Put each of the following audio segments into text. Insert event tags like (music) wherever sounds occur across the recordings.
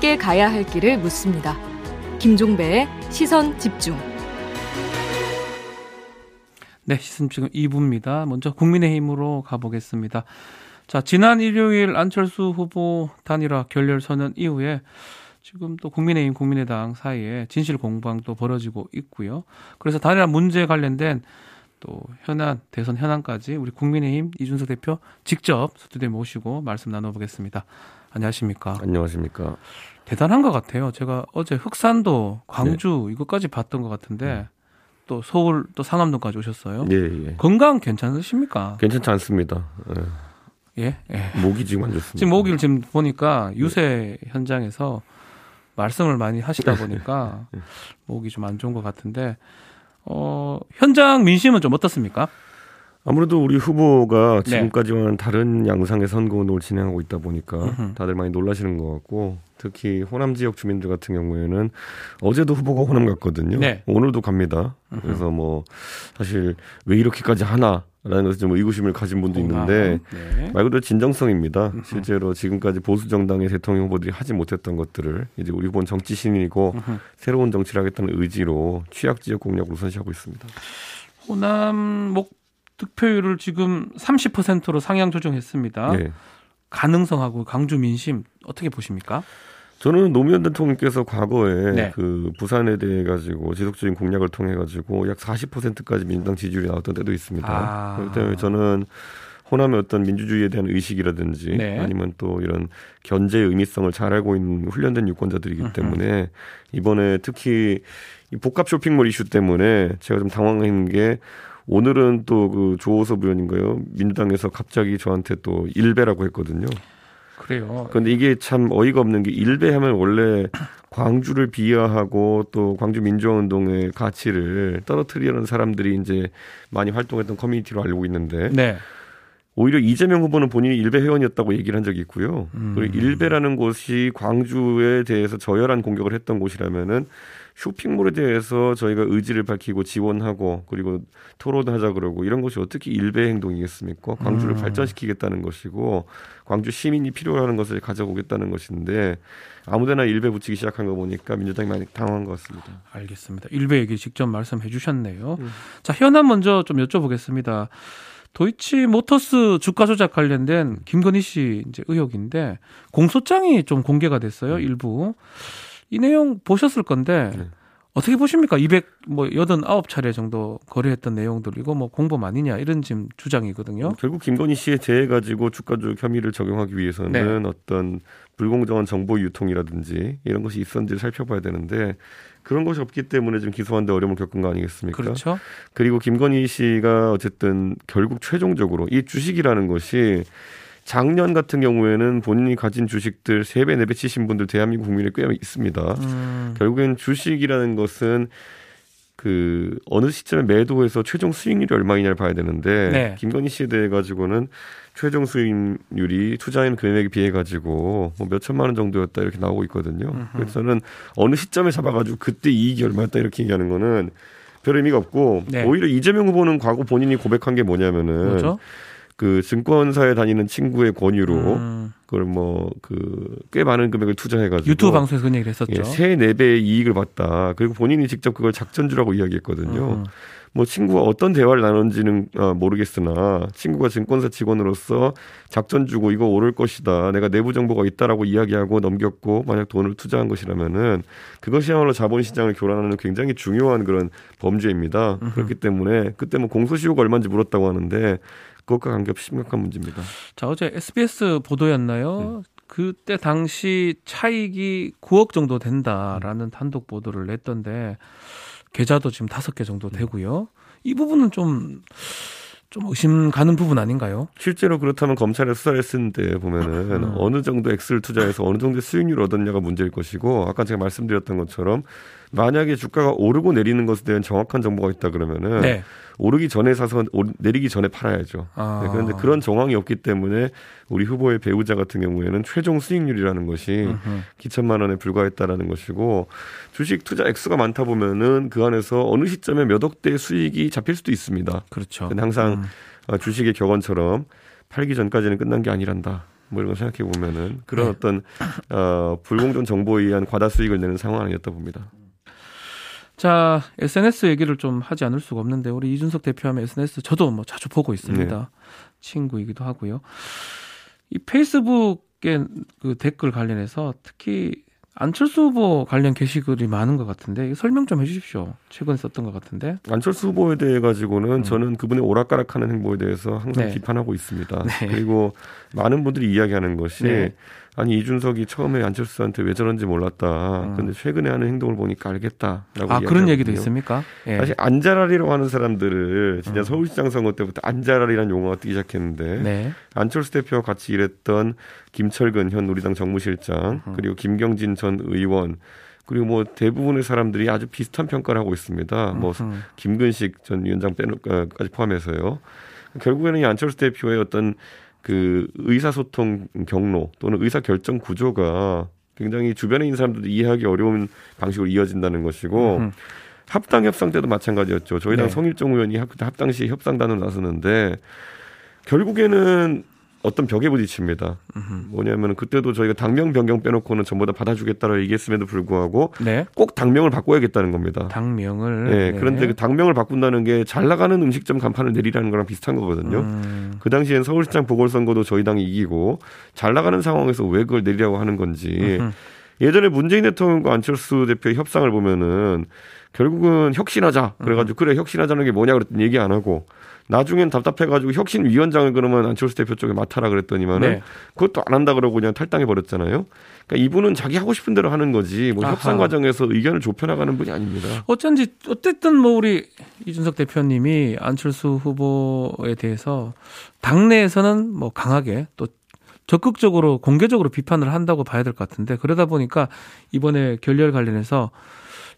함께 가야 할 길을 묻습니다. 김종배의 시선 집중. 네, 시선 지금 2부입니다. 먼저 국민의힘으로 가보겠습니다. 자, 지난 일요일 안철수 후보 단일화 결렬 선언 이후에 지금 또 국민의힘, 국민의당 사이에 진실 공방도 벌어지고 있고요. 그래서 단일화 문제 관련된 또 현안, 대선 현안까지 우리 국민의힘 이준석 대표 직접 스튜디오에 모시고 말씀 나눠보겠습니다. 안녕하십니까. 안녕하십니까. 대단한 것 같아요. 제가 어제 흑산도, 광주 네. 이것까지 봤던 것 같은데 또 서울 또 상암동까지 오셨어요. 예, 예. 건강 괜찮으십니까? 괜찮지 않습니다. 예. 예, 예. 목이 지금 안 좋습니다. 지금 목을 지금 보니까 유세 네. 현장에서 말씀을 많이 하시다 (laughs) 보니까 예. 목이 좀 안 좋은 것 같은데 어, 현장 민심은 좀 어떻습니까? 아무래도 우리 후보가 네. 지금까지와는 네. 다른 양상의 선거 운동을 진행하고 있다 보니까 다들 많이 놀라시는 것 같고 특히 호남 지역 주민들 같은 경우에는 어제도 후보가 호남 갔거든요. 네. 오늘도 갑니다. 그래서 뭐 사실 왜 이렇게까지 하나 라는 것에 좀 의구심을 가진 분도 있는데 네. 말 그대로 진정성입니다. 실제로 지금까지 보수 정당의 대통령 후보들이 하지 못했던 것들을 이제 우리 후보는 정치 신인이고 새로운 정치를 하겠다는 의지로 취약 지역 공략을 우선시하고 있습니다. 호남 목 득표율을 지금 30%로 상향 조정했습니다. 네. 가능성하고 강주 민심 어떻게 보십니까? 저는 노무현 대통령께서 과거에 네. 그 부산에 대해 가지고 지속적인 공약을 통해 가지고 약 40%까지 민주당 지지율이 나왔던 때도 있습니다. 아. 그렇기 때문에 저는 호남의 어떤 민주주의에 대한 의식이라든지 네. 아니면 또 이런 견제의 의미성을 잘 알고 있는 훈련된 유권자들이기 때문에 이번에 특히 이 복합 쇼핑몰 이슈 때문에 제가 좀 당황한 게 오늘은 또 그 조호섭 의원인가요? 민주당에서 갑자기 저한테 또 일배라고 했거든요. 그래요. 그런데 이게 참 어이가 없는 게 일배하면 원래 광주를 비하하고 또 광주 민주화운동의 가치를 떨어뜨리려는 사람들이 이제 많이 활동했던 커뮤니티로 알고 있는데 네. 오히려 이재명 후보는 본인이 일베 회원이었다고 얘기를 한 적이 있고요. 음. 그리고 일베라는 곳이 광주에 대해서 저열한 공격을 했던 곳이라면은 쇼핑몰에 대해서 저희가 의지를 밝히고 지원하고 그리고 토론하자 그러고 이런 것이 어떻게 일배 행동이겠습니까? 광주를 음. 발전시키겠다는 것이고 광주 시민이 필요하는 것을 가져오겠다는 것인데 아무데나 일배 붙이기 시작한 거 보니까 민주당이 많이 당황한 것 같습니다. 알겠습니다. 일배 얘기 직접 말씀해 주셨네요. 음. 자, 현안 먼저 좀 여쭤보겠습니다. 도이치 모터스 주가 조작 관련된 김건희 씨 이제 의혹인데 공소장이 좀 공개가 됐어요. 음. 일부. 이 내용 보셨을 건데 네. 어떻게 보십니까? 200, 뭐, 89차례 정도 거래했던 내용들, 이거 뭐 공범 아니냐, 이런 지금 주장이거든요. 결국 김건희 씨의 재해 가지고 주가 조작 혐의를 적용하기 위해서는 네. 어떤 불공정한 정보 유통이라든지 이런 것이 있었는지 를 살펴봐야 되는데 그런 것이 없기 때문에 지금 기소하는데 어려움을 겪은 거 아니겠습니까? 그렇죠. 그리고 김건희 씨가 어쨌든 결국 최종적으로 이 주식이라는 것이 작년 같은 경우에는 본인이 가진 주식들 3배, 4배 치신 분들 대한민국 국민에 꽤 있습니다. 음. 결국엔 주식이라는 것은 그 어느 시점에 매도해서 최종 수익률이 얼마이냐를 봐야 되는데 네. 김건희 씨에 대해 가지고는 최종 수익률이 투자인 금액에 비해 가지고 뭐 몇 천만 원 정도였다 이렇게 나오고 있거든요. 음흠. 그래서 저는 어느 시점에 잡아가지고 그때 이익이 얼마였다 이렇게 얘기하는 거는 별 의미가 없고 네. 오히려 이재명 후보는 과거 본인이 고백한 게 뭐냐면은 뭐죠? 그 증권사에 다니는 친구의 권유로 음. 그걸 뭐 그 꽤 많은 금액을 투자해가지고 유튜브 방송에서 그런 얘기를 했었죠. 예, 세네 배의 이익을 봤다. 그리고 본인이 직접 그걸 작전주라고 이야기했거든요. 음. 뭐 친구가 어떤 대화를 나눴는지는 어, 모르겠으나 친구가 증권사 직원으로서 작전 주고 이거 오를 것이다. 내가 내부 정보가 있다라고 이야기하고 넘겼고 만약 돈을 투자한 것이라면은 그것이야말로 자본시장을 교란하는 굉장히 중요한 그런 범죄입니다. 음흠. 그렇기 때문에 그때 뭐 공소시효가 얼마인지 물었다고 하는데 그것과 관계없이 심각한 문제입니다. 자 어제 SBS 보도였나요? 네. 그때 당시 차익이 9억 정도 된다라는 음. 단독 보도를 냈던데 계좌도 지금 다섯 개 정도 되고요. 이 부분은 좀, 좀 의심 가는 부분 아닌가요? 실제로 그렇다면 검찰에 수사를 때 보면은 음. 어느 정도 액수를 투자해서 어느 정도 수익률을 얻었냐가 문제일 것이고 아까 제가 말씀드렸던 것처럼 만약에 주가가 오르고 내리는 것에 대한 정확한 정보가 있다 그러면은 네. 오르기 전에 사서 내리기 전에 팔아야죠. 아. 네, 그런데 그런 정황이 없기 때문에 우리 후보의 배우자 같은 경우에는 최종 수익률이라는 것이 으흠. 기천만 원에 불과했다라는 것이고 주식 투자 액수가 많다 보면은 그 안에서 어느 시점에 몇 억대의 수익이 잡힐 수도 있습니다. 그렇죠. 근데 항상 음. 어, 주식의 격언처럼 팔기 전까지는 끝난 게 아니란다. 뭐 이런 거 생각해 보면은 그런 네. 어떤 어, 불공정 정보에 의한 과다 수익을 내는 상황 아니었다 봅니다. 자, SNS 얘기를 좀 하지 않을 수가 없는데 우리 이준석 대표하면 SNS 저도 뭐 자주 보고 있습니다. 네. 친구이기도 하고요. 이 페이스북의 그 댓글 관련해서 특히 안철수 후보 관련 게시글이 많은 것 같은데 설명 좀 해주십시오. 최근에 썼던 것 같은데 안철수 후보에 대해 가지고는 음. 저는 그분의 오락가락하는 행보에 대해서 항상 네. 비판하고 있습니다. 네. 그리고 많은 분들이 이야기하는 것이 네. 아니 이준석이 처음에 안철수한테 왜 저런지 몰랐다. 음. 근데 최근에 하는 행동을 보니까 알겠다라고. 아 그런 얘기도 있습니까? 예. 사실 안자라리라고 하는 사람들을 진짜 음. 서울시장 선거 때부터 안자라리라는 용어가 뜨기 시작했는데 네. 안철수 대표와 같이 일했던 김철근 현 우리당 정무실장 음. 그리고 김경진 전 의원 그리고 뭐 대부분의 사람들이 아주 비슷한 평가를 하고 있습니다. 뭐 김근식 전 위원장 빼놓까지 포함해서요. 결국에는 이 안철수 대표의 어떤 그 의사소통 경로 또는 의사결정 구조가 굉장히 주변에 있는 사람들도 이해하기 어려운 방식으로 이어진다는 것이고 음. 합당 협상 때도 마찬가지였죠. 저희 당 네. 성일종 의원이 합당 시 협상단을 나서는데 결국에는 어떤 벽에 부딪힙니다. 뭐냐면 그때도 저희가 당명 변경 빼놓고는 전부 다 받아주겠다라고 얘기했음에도 불구하고 네. 꼭 당명을 바꿔야겠다는 겁니다. 당명을. 네. 네. 그런데 그 당명을 바꾼다는 게 잘 나가는 음식점 간판을 내리라는 거랑 비슷한 거거든요. 음. 그 당시엔 서울시장 보궐선거도 저희 당이 이기고 잘 나가는 상황에서 왜 그걸 내리라고 하는 건지. 음흠. 예전에 문재인 대통령과 안철수 대표의 협상을 보면은 결국은 혁신하자. 그래가지고 그래 혁신하자는 게 뭐냐 그랬더니 얘기 안 하고 나중엔 답답해가지고 혁신위원장을 그러면 안철수 대표 쪽에 맡아라 그랬더니만은 네. 그것도 안 한다 그러고 그냥 탈당해 버렸잖아요. 그러니까 이분은 자기 하고 싶은 대로 하는 거지 뭐 아하. 협상 과정에서 의견을 좁혀나가는 분이 아닙니다. 어쩐지 어쨌든 뭐 우리 이준석 대표님이 안철수 후보에 대해서 당내에서는 뭐 강하게 또 적극적으로 공개적으로 비판을 한다고 봐야 될 것 같은데 그러다 보니까 이번에 결렬 관련해서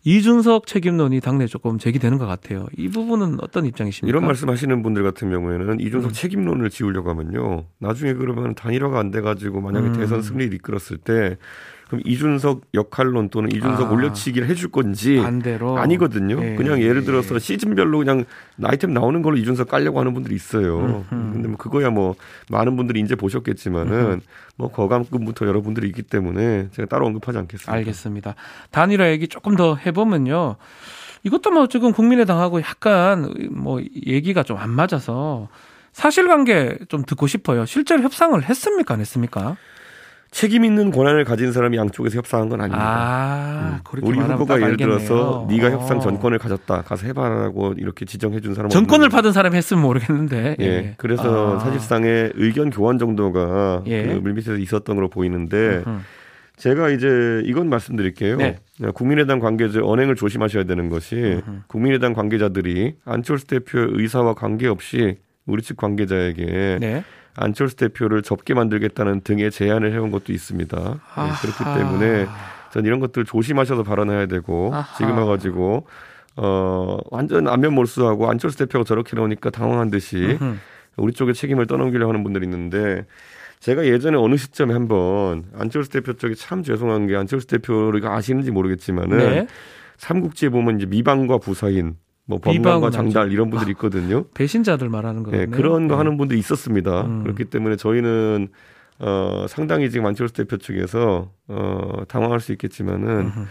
이준석 책임론이 당내 조금 제기되는 것 같아요. 이 부분은 어떤 입장이십니까? 이런 말씀하시는 분들 같은 경우에는 이준석 음. 책임론을 지우려고 하면요. 나중에 그러면 단일화가 안 돼가지고 만약에 음. 대선 승리를 이끌었을 때 그럼 이준석 역할론 또는 이준석 아, 올려치기를 해줄 건지 반대로 아니거든요. 예, 그냥 예를 들어서 시즌별로 그냥 아이템 나오는 걸로 이준석 깔려고 하는 분들이 있어요. 음흠. 근데 뭐 그거야 뭐 많은 분들이 이제 보셨겠지만은 음흠. 뭐 거감급부터 여러분들이 있기 때문에 제가 따로 언급하지 않겠습니다. 알겠습니다. 단일화 얘기 조금 더 해보면요. 이것도 뭐 지금 국민의당하고 약간 뭐 얘기가 좀 안 맞아서 사실관계 좀 듣고 싶어요. 실제로 협상을 했습니까, 안 했습니까? 책임 있는 권한을 가진 사람이 양쪽에서 협상한 건 아닙니다. 아, 음. 우리 후보가 예를 들어서 네가 어. 협상 전권을 가졌다. 가서 해봐라고 이렇게 지정해 준 사람 전권을 받은 사람이 했으면 모르겠는데. 예. 예. 그래서 아. 사실상의 의견 교환 정도가 예. 그 물밑에서 있었던 걸로 보이는데 으흠. 제가 이제 이건 말씀드릴게요. 네. 국민의당 관계자 언행을 조심하셔야 되는 것이 으흠. 국민의당 관계자들이 안철수 대표의 의사와 관계없이 우리 측 관계자에게 네. 안철수 대표를 접게 만들겠다는 등의 제안을 해온 것도 있습니다. 네, 그렇기 때문에 전 이런 것들 조심하셔서 발언해야 되고. 지금 와가지고 어 완전 안면 몰수하고 안철수 대표가 저렇게 나오니까 당황한 듯이 으흠. 우리 쪽에 책임을 떠넘기려 하는 분들이 있는데 제가 예전에 어느 시점에 한번 안철수 대표 쪽에 참 죄송한 게 안철수 대표가 아시는지 모르겠지만은 네. 삼국지에 보면 이제 미방과 부사인 뭐 법관과 장달 이런 분들이 있거든요. 배신자들 말하는 거예요. 네, 그런 거 네. 하는 분도 있었습니다. 음. 그렇기 때문에 저희는 어 상당히 지금 안철수 대표 측에서 어 당황할 수 있겠지만은 음흠.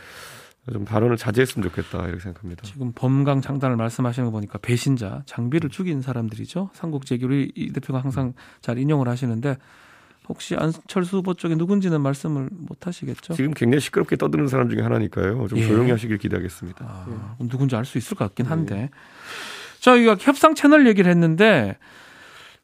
좀 발언을 자제했으면 좋겠다 이렇게 생각합니다. 지금 범강 장단을 말씀하시는 거 보니까 배신자, 장비를 죽인 사람들이죠. 삼국제교를 이 대표가 항상 잘 인용을 하시는데 혹시 안철수 후보 쪽에 누군지는 말씀을 못 하시겠죠? 지금 굉장히 시끄럽게 떠드는 사람 중에 하나니까요. 좀 예. 조용히 하시길 기대하겠습니다. 아, 예. 누군지 알 수 있을 것 같긴 한데. 예. 자, 이거 협상 채널 얘기를 했는데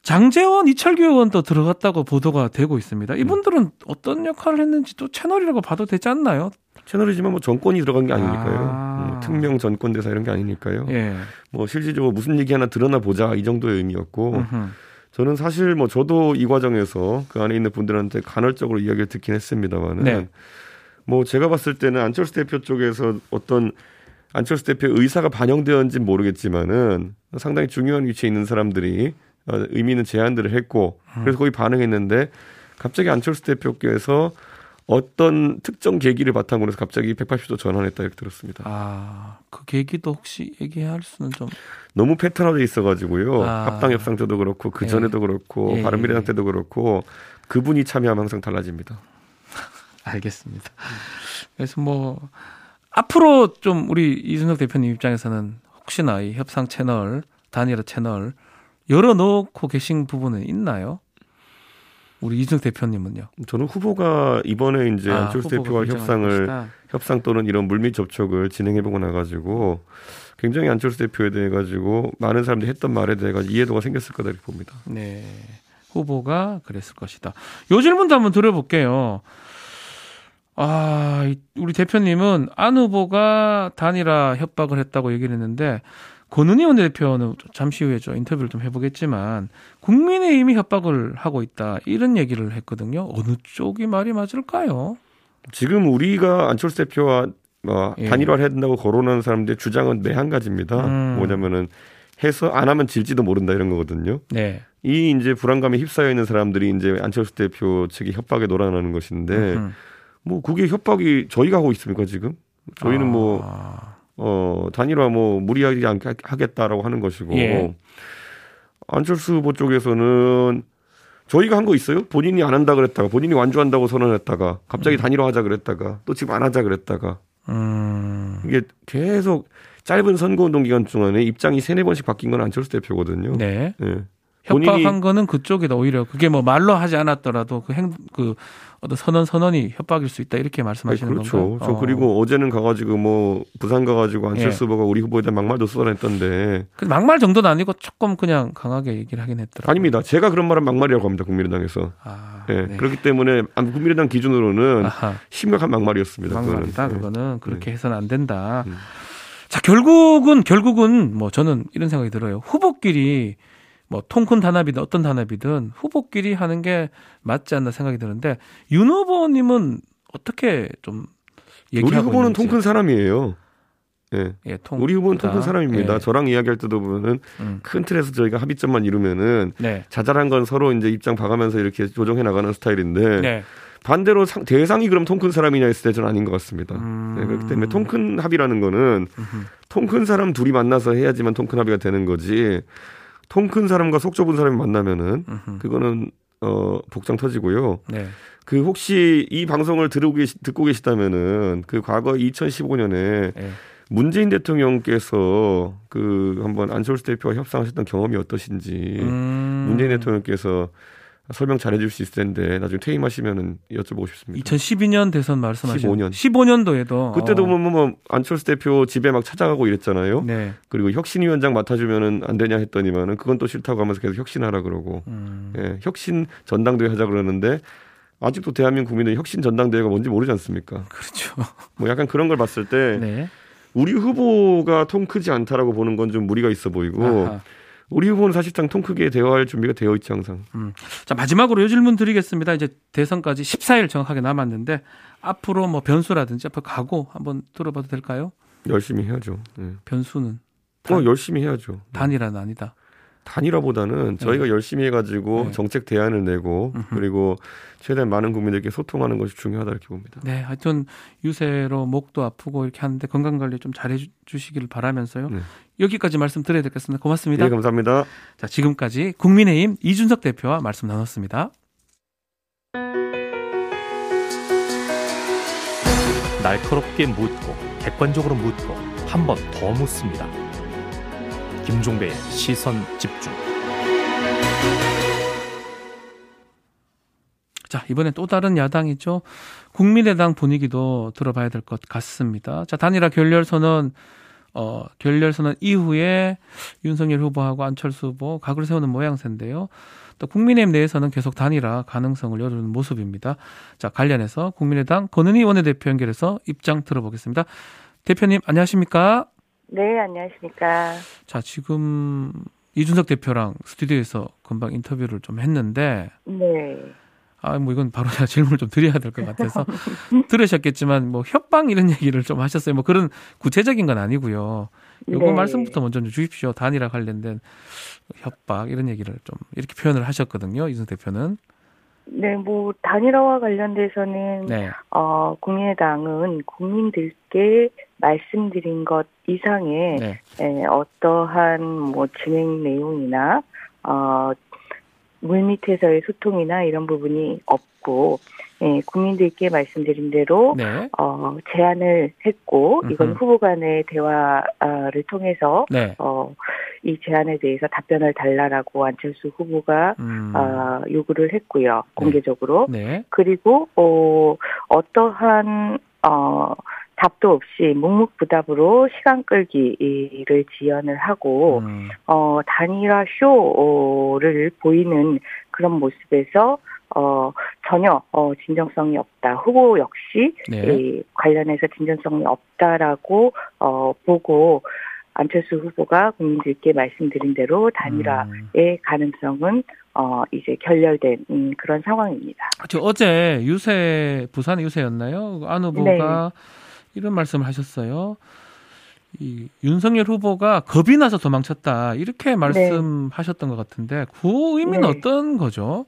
장재원, 이철규 의원도 들어갔다고 보도가 되고 있습니다. 이분들은 음. 어떤 역할을 했는지 또 채널이라고 봐도 되지 않나요? 채널이지만 뭐 정권이 들어간 게 아니니까요. 아. 뭐 특명 전권 대사 이런 게 아니니까요. 예. 뭐 실질적으로 무슨 얘기 하나 드러나 보자 이 정도의 의미였고 음흠. 저는 사실 뭐 저도 이 과정에서 그 안에 있는 분들한테 간헐적으로 이야기를 듣긴 했습니다만은 네. 뭐 제가 봤을 때는 안철수 대표 쪽에서 어떤 안철수 대표의 의사가 반영되었는지 모르겠지만은 상당히 중요한 위치에 있는 사람들이 어, 의미 있는 제안들을 했고 그래서 거기 반응했는데 갑자기 안철수 대표께서 어떤 특정 계기를 바탕으로 해서 갑자기 180도 전환했다 이렇게 들었습니다. 아, 그 계기도 혹시 얘기할 수는 좀 너무 패턴화돼 있어 가지고요. 아. 합당 협상 때도 그렇고 그 예. 전에도 그렇고 예, 바른미래당 예. 때도 그렇고 그분이 참여하면 항상 달라집니다. (laughs) 알겠습니다. 그래서 뭐 앞으로 좀 우리 이준석 대표님 입장에서는 혹시나 이 협상 채널 단일화 채널 열어놓고 계신 부분은 있나요? 우리 이준석 대표님은요. 저는 후보가 이번에 이제 아, 안철수 대표와 협상을 것이다. 협상 또는 이런 물밑 접촉을 진행해보고 나가지고 굉장히 안철수 대표에 대해 가지고 많은 사람들이 했던 말에 대해 가지고 이해도가 생겼을 거다 이렇게 봅니다. 네. 후보가 그랬을 것이다. 요 질문도 한번 드려볼게요. 아, 이- 우리 대표님은 안 후보가 단일화 협박을 했다고 얘기를 했는데 권은희 원내대표는 잠시 후에 저 인터뷰를 좀 해보겠지만 국민의힘이 협박을 하고 있다 이런 얘기를 했거든요. 어느 쪽이 말이 맞을까요? 지금 우리가 안철수 대표와 뭐 예. 단일화를 해야 된다고 거론하는 사람들의 주장은 매한 가지입니다. 음. 뭐냐면은 해서 안 하면 질지도 모른다 이런 거거든요. 네. 이 이제 불안감에 휩싸여 있는 사람들이 이제 안철수 대표 측이 협박에 놀아나는 것인데 음. 뭐 그게 협박이 저희가 하고 있습니까 지금? 저희는 뭐 아, 어, 단일화 뭐 무리하지 않게 하겠다라고 하는 것이고 예. 안철수 후보 쪽에서는 저희가 한 거 있어요? 본인이 안 한다 그랬다가 본인이 완주한다고 선언했다가 갑자기 단일화 하자 그랬다가 또 지금 안 하자 그랬다가 음. 이게 계속 짧은 선거운동 기간 동안에 입장이 세네 번씩 바뀐 건 안철수 대표거든요. 네. 예. 협박한 거는 그쪽이다 오히려 그게 뭐 말로 하지 않았더라도 그 행 그 어떤 선언 선언이 협박일 수 있다 이렇게 네, 말씀하시는 그렇죠. 건가요? 저 어. 그리고 어제는 가가지고 뭐 부산 가가지고 안철수 예. 후보가 우리 후보에 대한 막말도 쏟아냈던데 그 막말 정도는 아니고 조금 그냥 강하게 얘기를 하긴 했더라고요. 아닙니다. 제가 그런 말은 막말이라고 합니다. 국민의당에서. 아, 예. 네. 그렇기 때문에 안- 국민의당 기준으로는 아하, 심각한 막말이었습니다. 막말이다. 그거는. 그거는 그렇게 해서는 안 된다. 음. 자 결국은 결국은 뭐 저는 이런 생각이 들어요. 후보끼리 뭐 통큰 단합이든 어떤 단합이든 후보끼리 하는 게 맞지 않나 생각이 드는데 윤 후보님은 어떻게 좀 우리 후보는. 통큰 사람이에요. 예. 예, 통 우리 후보는. 통큰 사람입니다. 예. 저랑 이야기할 때도 보면은 음. 큰 틀에서 저희가 합의점만 이루면은 네. 자잘한 건 서로 이제 입장 봐가면서 이렇게 조정해 나가는 스타일인데 네. 반대로 상- 대상이 그럼 통 큰 사람이냐 했을 때 저는 아닌 것 같습니다. 음. 네, 그렇기 때문에 통 큰 합의라는 거는 음흠. 통큰 사람 둘이 만나서 해야지만 통 큰 합의가 되는 거지. 통 큰 사람과 속 좁은 사람이 만나면은 음흠. 그거는 어 복장 터지고요. 네. 그 혹시 이 방송을 들고 계시, 듣고 계시다면은 그 과거 2015년에 네. 문재인 대통령께서 그 한번 안철수 대표와 협상하셨던 경험이 어떠신지 음. 문재인 대통령께서 설명 잘해줄 수 있을 텐데 나중에 퇴임하시면은 여쭤보고 싶습니다. 2012년 대선 말씀하신 15년. 15년도에도 그때도 뭐, 뭐, 뭐 안철수 대표 집에 막 찾아가고 이랬잖아요. 네. 그리고 혁신위원장 맡아주면은 안 되냐 했더니만은 그건 또 싫다고 하면서 계속 혁신하라 그러고 음. 예, 혁신 전당대회 하자 그러는데 아직도 대한민국 국민은 혁신 전당대회가 뭔지 모르지 않습니까? 그렇죠. 뭐 약간 그런 걸 봤을 때 네. 우리 후보가 통 크지 않다라고 보는 건 좀 무리가 있어 보이고 아하. 우리 후보는 사실상 통 크게 대화할 준비가 되어 있지 항상. 자, 마지막으로 요 질문 드리겠습니다. 이제 대선까지 14일 정확하게 남았는데 앞으로 뭐 변수라든지 앞으로 각오 한번 들어봐도 될까요? 열심히 해야죠. 예. 변수는 어, 열심히 해야죠. 단일화는 아니다. 단일화보다는 저희가 열심히 해가지고 네. 정책 대안을 내고 음흠. 그리고 최대한 많은 국민들께 소통하는 것이 중요하다 이렇게 봅니다. 네, 하여튼 유세로 목도 아프고 이렇게 하는데 건강 관리 좀 잘해 주시기를 바라면서요. 네. 여기까지 말씀 드려야 되겠습니다. 고맙습니다. 네, 감사합니다. 자, 지금까지 국민의힘 이준석 대표와 말씀 나눴습니다. 날카롭게 묻고 객관적으로 묻고 한 번 더 묻습니다. 김종배의 시선 집중. 자, 이번엔 또 다른 야당이죠. 국민의당 분위기도 들어봐야 될 것 같습니다. 자, 단일화 결렬 선언, 어, 결렬 선언 이후에 윤석열 후보하고 안철수 후보 각을 세우는 모양새인데요. 또 국민의힘 내에서는 계속 단일화 가능성을 열어두는 모습입니다. 자, 관련해서 국민의당 권은희 원내대표 연결해서 입장 들어보겠습니다. 대표님, 안녕하십니까? 네, 안녕하십니까. 자, 지금 이준석 대표랑 스튜디오에서 금방 인터뷰를 좀 했는데, 네. 아, 뭐 이건 바로 제가 질문을 좀 드려야 될 것 같아서 (laughs) 들으셨겠지만 뭐 협박 이런 얘기를 좀 하셨어요. 뭐 그런 구체적인 건 아니고요. 요거 네. 말씀부터 먼저 좀 주십시오. 단일화 관련된 협박 이런 얘기를 좀 이렇게 표현을 하셨거든요. 이준 대표는. 네, 뭐 단일화와 관련돼서는 네. 어, 국민의당은 국민들께 말씀드린 것 이상의 네. 에, 어떠한 뭐 진행 내용이나 어, 물밑에서의 소통이나 이런 부분이 없고 예, 국민들께 말씀드린 대로 네. 어, 제안을 했고 이건 음흠. 후보 간의 대화를 통해서 네. 어, 이 제안에 대해서 답변을 달라라고 안철수 후보가 음. 어, 요구를 했고요 공개적으로 네. 그리고 어, 어떠한 어, 답도 없이 묵묵부답으로 시간 끌기를 지연을 하고 음. 어, 단일화 쇼를 보이는 그런 모습에서 어, 전혀 어, 진정성이 없다. 후보 역시 네. 이 관련해서 진정성이 없다라고 어, 보고 안철수 후보가 국민들께 말씀드린 대로 단일화의 음. 가능성은 어, 이제 결렬된 음, 그런 상황입니다. 저 어제 유세 부산 유세였나요? 안 후보가 네. 이런 말씀을 하셨어요. 이 윤석열 후보가 겁이 나서 도망쳤다 이렇게 말씀하셨던 것 같은데 그 의미는 네. 어떤 거죠?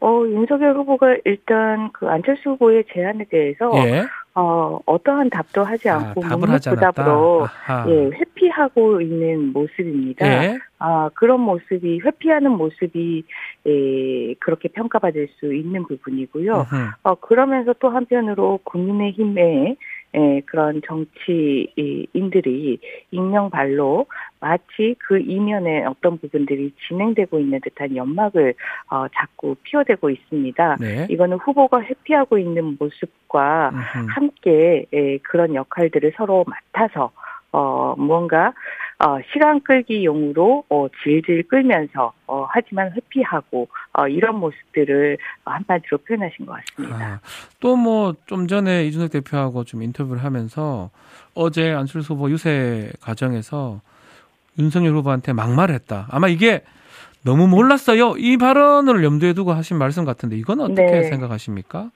어, 윤석열 후보가 일단 그 안철수 후보의 제안에 대해서 예, 어, 어떠한 답도 하지 아, 않고 않았다. 묵묵부답으로. 예, 회피하고 있는 모습입니다. 예, 아, 그런 모습이, 회피하는 모습이, 예, 그렇게 평가받을 수 있는 부분이고요. 어, 그러면서 또 한편으로 국민의힘의 예, 그런 정치인들이 익명발로 마치 그 이면에 어떤 부분들이 진행되고 있는 듯한 연막을 어, 자꾸 피워대고 있습니다. 네. 이거는 후보가 회피하고 있는 모습과 음흠. 함께 예, 그런 역할들을 서로 맡아서 어 무언가 어 시간 끌기용으로 어 질질 끌면서 어 하지만 회피하고 어 이런 모습들을 한마디로 표현하신 것 같습니다. 아, 또뭐 좀 전에 이준석 대표하고 좀 인터뷰를 하면서 어제 안철수 후보 유세 과정에서 윤석열 후보한테 막말했다. 아마 이게 너무 몰랐어요. 이 발언을 염두에 두고 하신 말씀 같은데 이건 어떻게 네. 생각하십니까?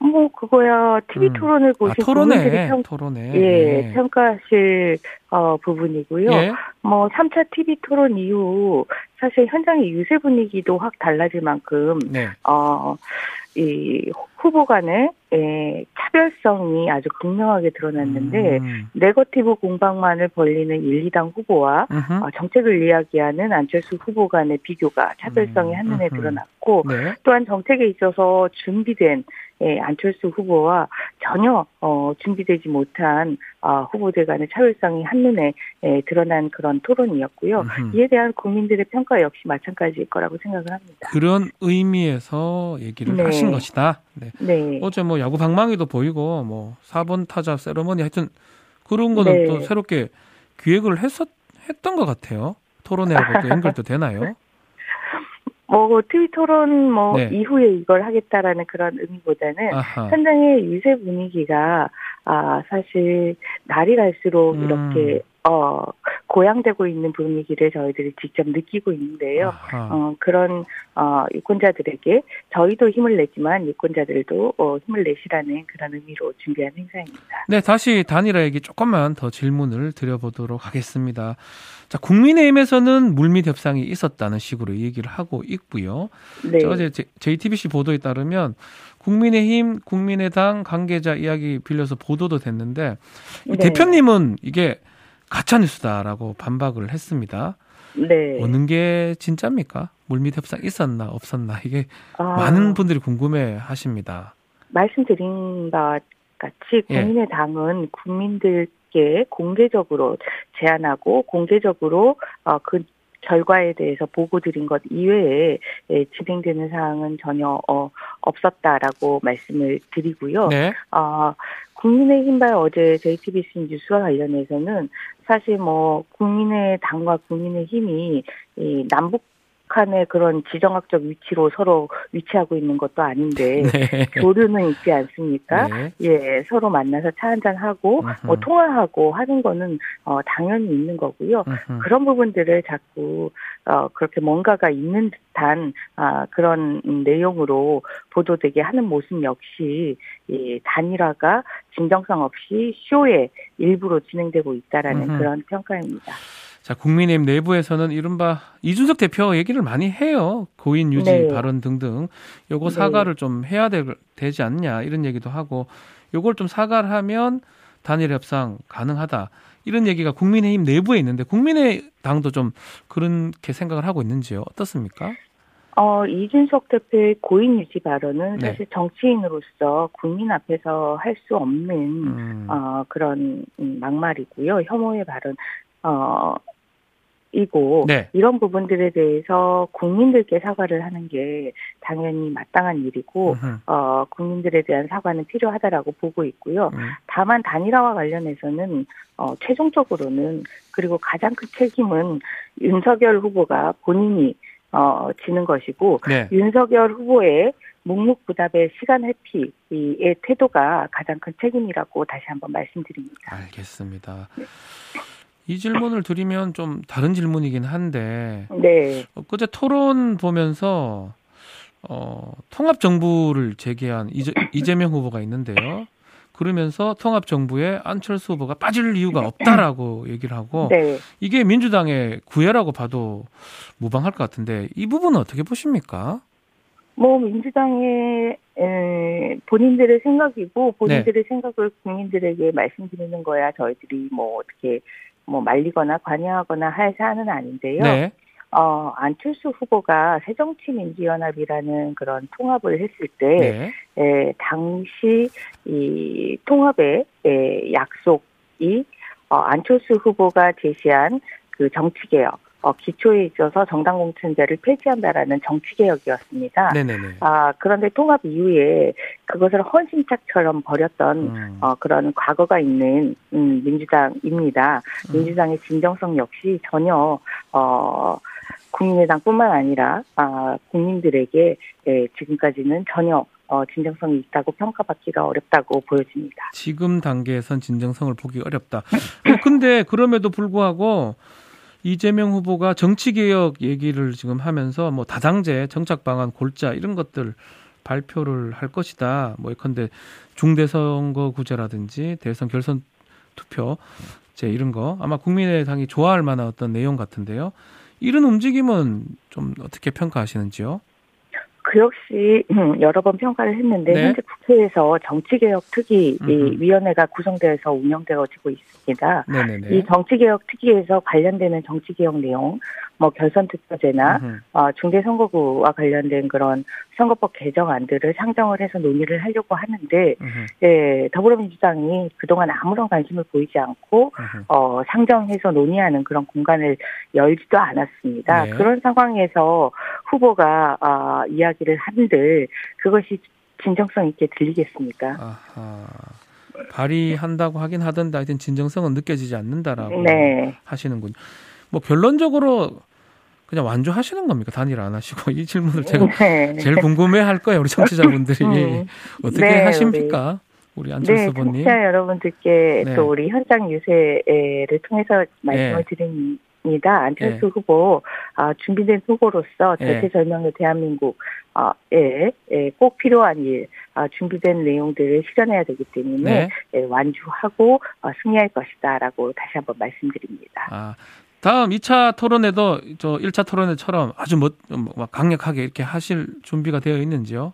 뭐 그거야 TV 음. 토론을 아, 보신 국민들이 토론회, 평, 토론회. 예, 예. 평가하실 어 부분이고요. 예. 뭐 3차 TV 토론 이후 사실 현장의 유세 분위기도 확 달라질 만큼 네. 어, 이 후보 간의 예, 차별성이 아주 극명하게 드러났는데 음. 네거티브 공방만을 벌리는 1, 2당 후보와 음흠. 어, 정책을 이야기하는 안철수 후보 간의 비교가 차별성이 음, 한눈에 음흠. 드러났고 네. 또한 정책에 있어서 준비된 예, 안철수 후보와 전혀 어, 준비되지 못한 어, 후보들 간의 차별성이 한눈에 예, 드러난 그런 토론이었고요. 음흠. 이에 대한 국민들의 평가 역시 마찬가지일 거라고 생각을 합니다. 그런 의미에서 얘기를 네. 하신 것이다. 네. 네. 어제 뭐 야구 방망이도 보이고 뭐 4번 타자 세러머니 하여튼 그런 거는 네. 또 새롭게 기획을 했었 했던 것 같아요. 토론회하고 또 (laughs) 연결도 되나요? 뭐 TV 토론 뭐 네. 이후에 이걸 하겠다라는 그런 의미보다는 아하. 현장의 유세 분위기가 아 사실 날이 갈수록 음. 이렇게 어 고양되고 있는 분위기를 저희들이 직접 느끼고 있는데요. 아하. 어 그런 어 유권자들에게 저희도 힘을 내지만 유권자들도 어 힘을 내시라는 그런 의미로 준비한 행사입니다. 네, 다시 단일화 얘기 조금만 더 질문을 드려보도록 하겠습니다. 자, 국민의힘에서는 물밑 협상이 있었다는 식으로 얘기를 하고 있고요. 네. 자, 어제 제- JTBC 보도에 따르면 국민의힘, 국민의당 관계자 이야기 빌려서 보도도 됐는데 이 네. 대표님은 이게 가짜 뉴스다라고 반박을 했습니다. 네. 어느 게 진짜입니까? 물밑 협상 있었나 없었나 이게 아, 많은 분들이 궁금해 하십니다. 말씀드린 것 같이 예. 국민의 당은 국민들께 공개적으로 제안하고 공개적으로 어, 그 결과에 대해서 보고 드린 것 이외에 예, 진행되는 사항은 전혀 어, 없었다라고 말씀을 드리고요. 네. 어, 국민의힘 발 어제 JTBC 뉴스와 관련해서는 사실 뭐 국민의 당과 국민의 힘이 이 남북 한의 그런 지정학적 위치로 서로 위치하고 있는 것도 아닌데 (laughs) 네. 교류는 있지 않습니까? 네. 예, 서로 만나서 차 한잔 하고 뭐. 통화하고 하는 거는 어 당연히 있는 거고요. 음흠. 그런 부분들을 자꾸 어 그렇게 뭔가가 있는 듯한 아 그런 음, 내용으로 보도되게 하는 모습 역시 이 단일화가 진정성 없이 쇼의 일부로 진행되고 있다라는 음흠. 그런 평가입니다. 자, 국민의힘 내부에서는 이른바 이준석 대표 얘기를 많이 해요. 고인 유지 네. 발언 등등. 요거 네. 사과를 좀 해야 되, 되지 않냐 이런 얘기도 하고 요걸 좀 사과를 하면 단일 협상 가능하다. 이런 얘기가 국민의힘 내부에 있는데 국민의당도 좀 그렇게 생각을 하고 있는지요? 어떻습니까? 어, 이준석 대표의 고인 유지 발언은 네. 사실 정치인으로서 국민 앞에서 할 수 없는 음. 어, 그런 음, 막말이고요. 혐오의 발언, 어, 이고, 네. 이런 부분들에 대해서 국민들께 사과를 하는 게 당연히 마땅한 일이고. 어, 국민들에 대한 사과는 필요하다라고 보고 있고요. 음. 다만 단일화와 관련해서는, 어, 최종적으로는, 그리고 가장 큰 책임은 윤석열 후보가 본인이, 어, 지는 것이고, 네. 윤석열 후보의 묵묵부답의 시간 회피의 태도가 가장 큰 책임이라고 다시 한번 말씀드립니다. 알겠습니다. 이 질문을 드리면 좀 다른 질문이긴 한데 네, 엊그제 토론 보면서 어, 통합 정부를 제기한 이재, 이재명 후보가 있는데요. 그러면서 통합 정부에 안철수 후보가 빠질 이유가 없다라고 얘기를 하고 네. 이게 민주당의 구애라고 봐도 무방할 것 같은데 이 부분은 어떻게 보십니까? 뭐 민주당의 에, 본인들의 생각이고 본인들의 생각을 국민들에게 말씀드리는 거야 저희들이 뭐 어떻게 뭐 말리거나 관여하거나 할 사안은 아닌데요. 네. 어, 안철수 후보가 새정치민주연합이라는 그런 통합을 했을 때 네. 에, 당시 이 통합의 에, 약속이 어, 안철수 후보가 제시한 그 정치개혁, 어, 기초에 있어서 정당 공천제를 폐지한다라는 정치 개혁이었습니다. 네네네. 아, 그런데 통합 이후에 그것을 헌신짝처럼 버렸던 음. 어, 그런 과거가 있는 음, 민주당입니다. 음. 민주당의 진정성 역시 전혀 어, 국민의당뿐만 아니라 아, 국민들에게 예, 지금까지는 전혀 어, 진정성이 있다고 평가받기가 어렵다고 보여집니다. 지금 단계에선 진정성을 보기 어렵다. 어, 근데 그럼에도 불구하고 이재명 후보가 정치개혁 얘기를 지금 하면서 뭐 다당제, 정착 방안, 골자 이런 것들 발표를 할 것이다. 뭐 예컨대 중대선거구제라든지 대선 결선 투표 제 이런 거 아마 국민의당이 좋아할 만한 어떤 내용 같은데요. 이런 움직임은 좀 어떻게 평가하시는지요? 그 역시 음, 여러 번 평가를 했는데 네. 현재 국회에서 정치개혁 특위 이 음흠. 위원회가 구성되어서 운영되어지고 있습니다. 네네네. 이 정치개혁 특위에서 관련되는 정치개혁 내용, 뭐 결선투표제나. 어, 중대선거구와 관련된 그런 선거법 개정안들을 상정을 해서 논의를 하려고 하는데. 예, 더불어민주당이 그동안 아무런 관심을 보이지 않고. 어, 상정해서 논의하는 그런 공간을 열지도 않았습니다. 네. 그런 상황에서 후보가 아, 이야기를 한들 그것이 진정성 있게 들리겠습니까? 아하. 발의한다고 하긴 하던데 하여튼 진정성은 느껴지지 않는다라고 네. 하시는군요. 뭐 결론적으로 그냥 완주하시는 겁니까? 단일 안 하시고 (laughs) 이 질문을 제가 네. 제일 궁금해할 거예요. 우리 청취자분들이 음. 어떻게 네, 하십니까? 우리 안철수 네, 후보님. 청취자 여러분들께 네. 또 우리 현장 유세를 통해서 말씀을 네. 드립니다. 안철수 네. 후보 아, 준비된 후보로서 네. 대체절명의 대한민국 아, 에, 에, 꼭 필요한 일, 아, 준비된 내용들을 실현해야 되기 때문에 네. 에, 완주하고 어, 승리할 것이다라고 다시 한번 말씀드립니다. 아, 다음 2차 토론에도 저 1차 토론회처럼 아주 뭐, 뭐 강력하게 이렇게 하실 준비가 되어 있는지요?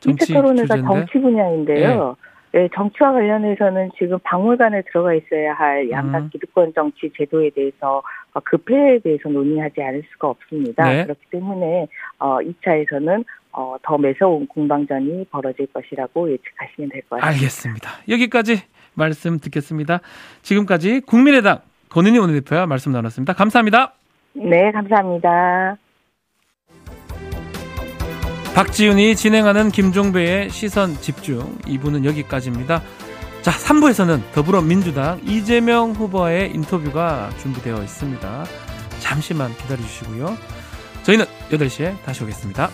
정치 2차 토론회가 주제인데. 정치 분야인데요. 예, 정치와 관련해서는 지금 박물관에 들어가 있어야 할 양각 음. 기득권 정치 제도에 대해서 어, 그 폐해에 대해서 논의하지 않을 수가 없습니다. 네. 그렇기 때문에 어, 2차에서는 어, 더 매서운 공방전이 벌어질 것이라고 예측하시면 될 것 같습니다. 알겠습니다. 여기까지 말씀 듣겠습니다. 지금까지 국민의당 권은희 원내대표와 말씀 나눴습니다. 감사합니다. 네, 감사합니다. 박지윤이 진행하는 김종배의 시선 집중 2부는 여기까지입니다. 자, 3부에서는 더불어민주당 이재명 후보와의 인터뷰가 준비되어 있습니다. 잠시만 기다려 주시고요. 저희는 8시에 다시 오겠습니다.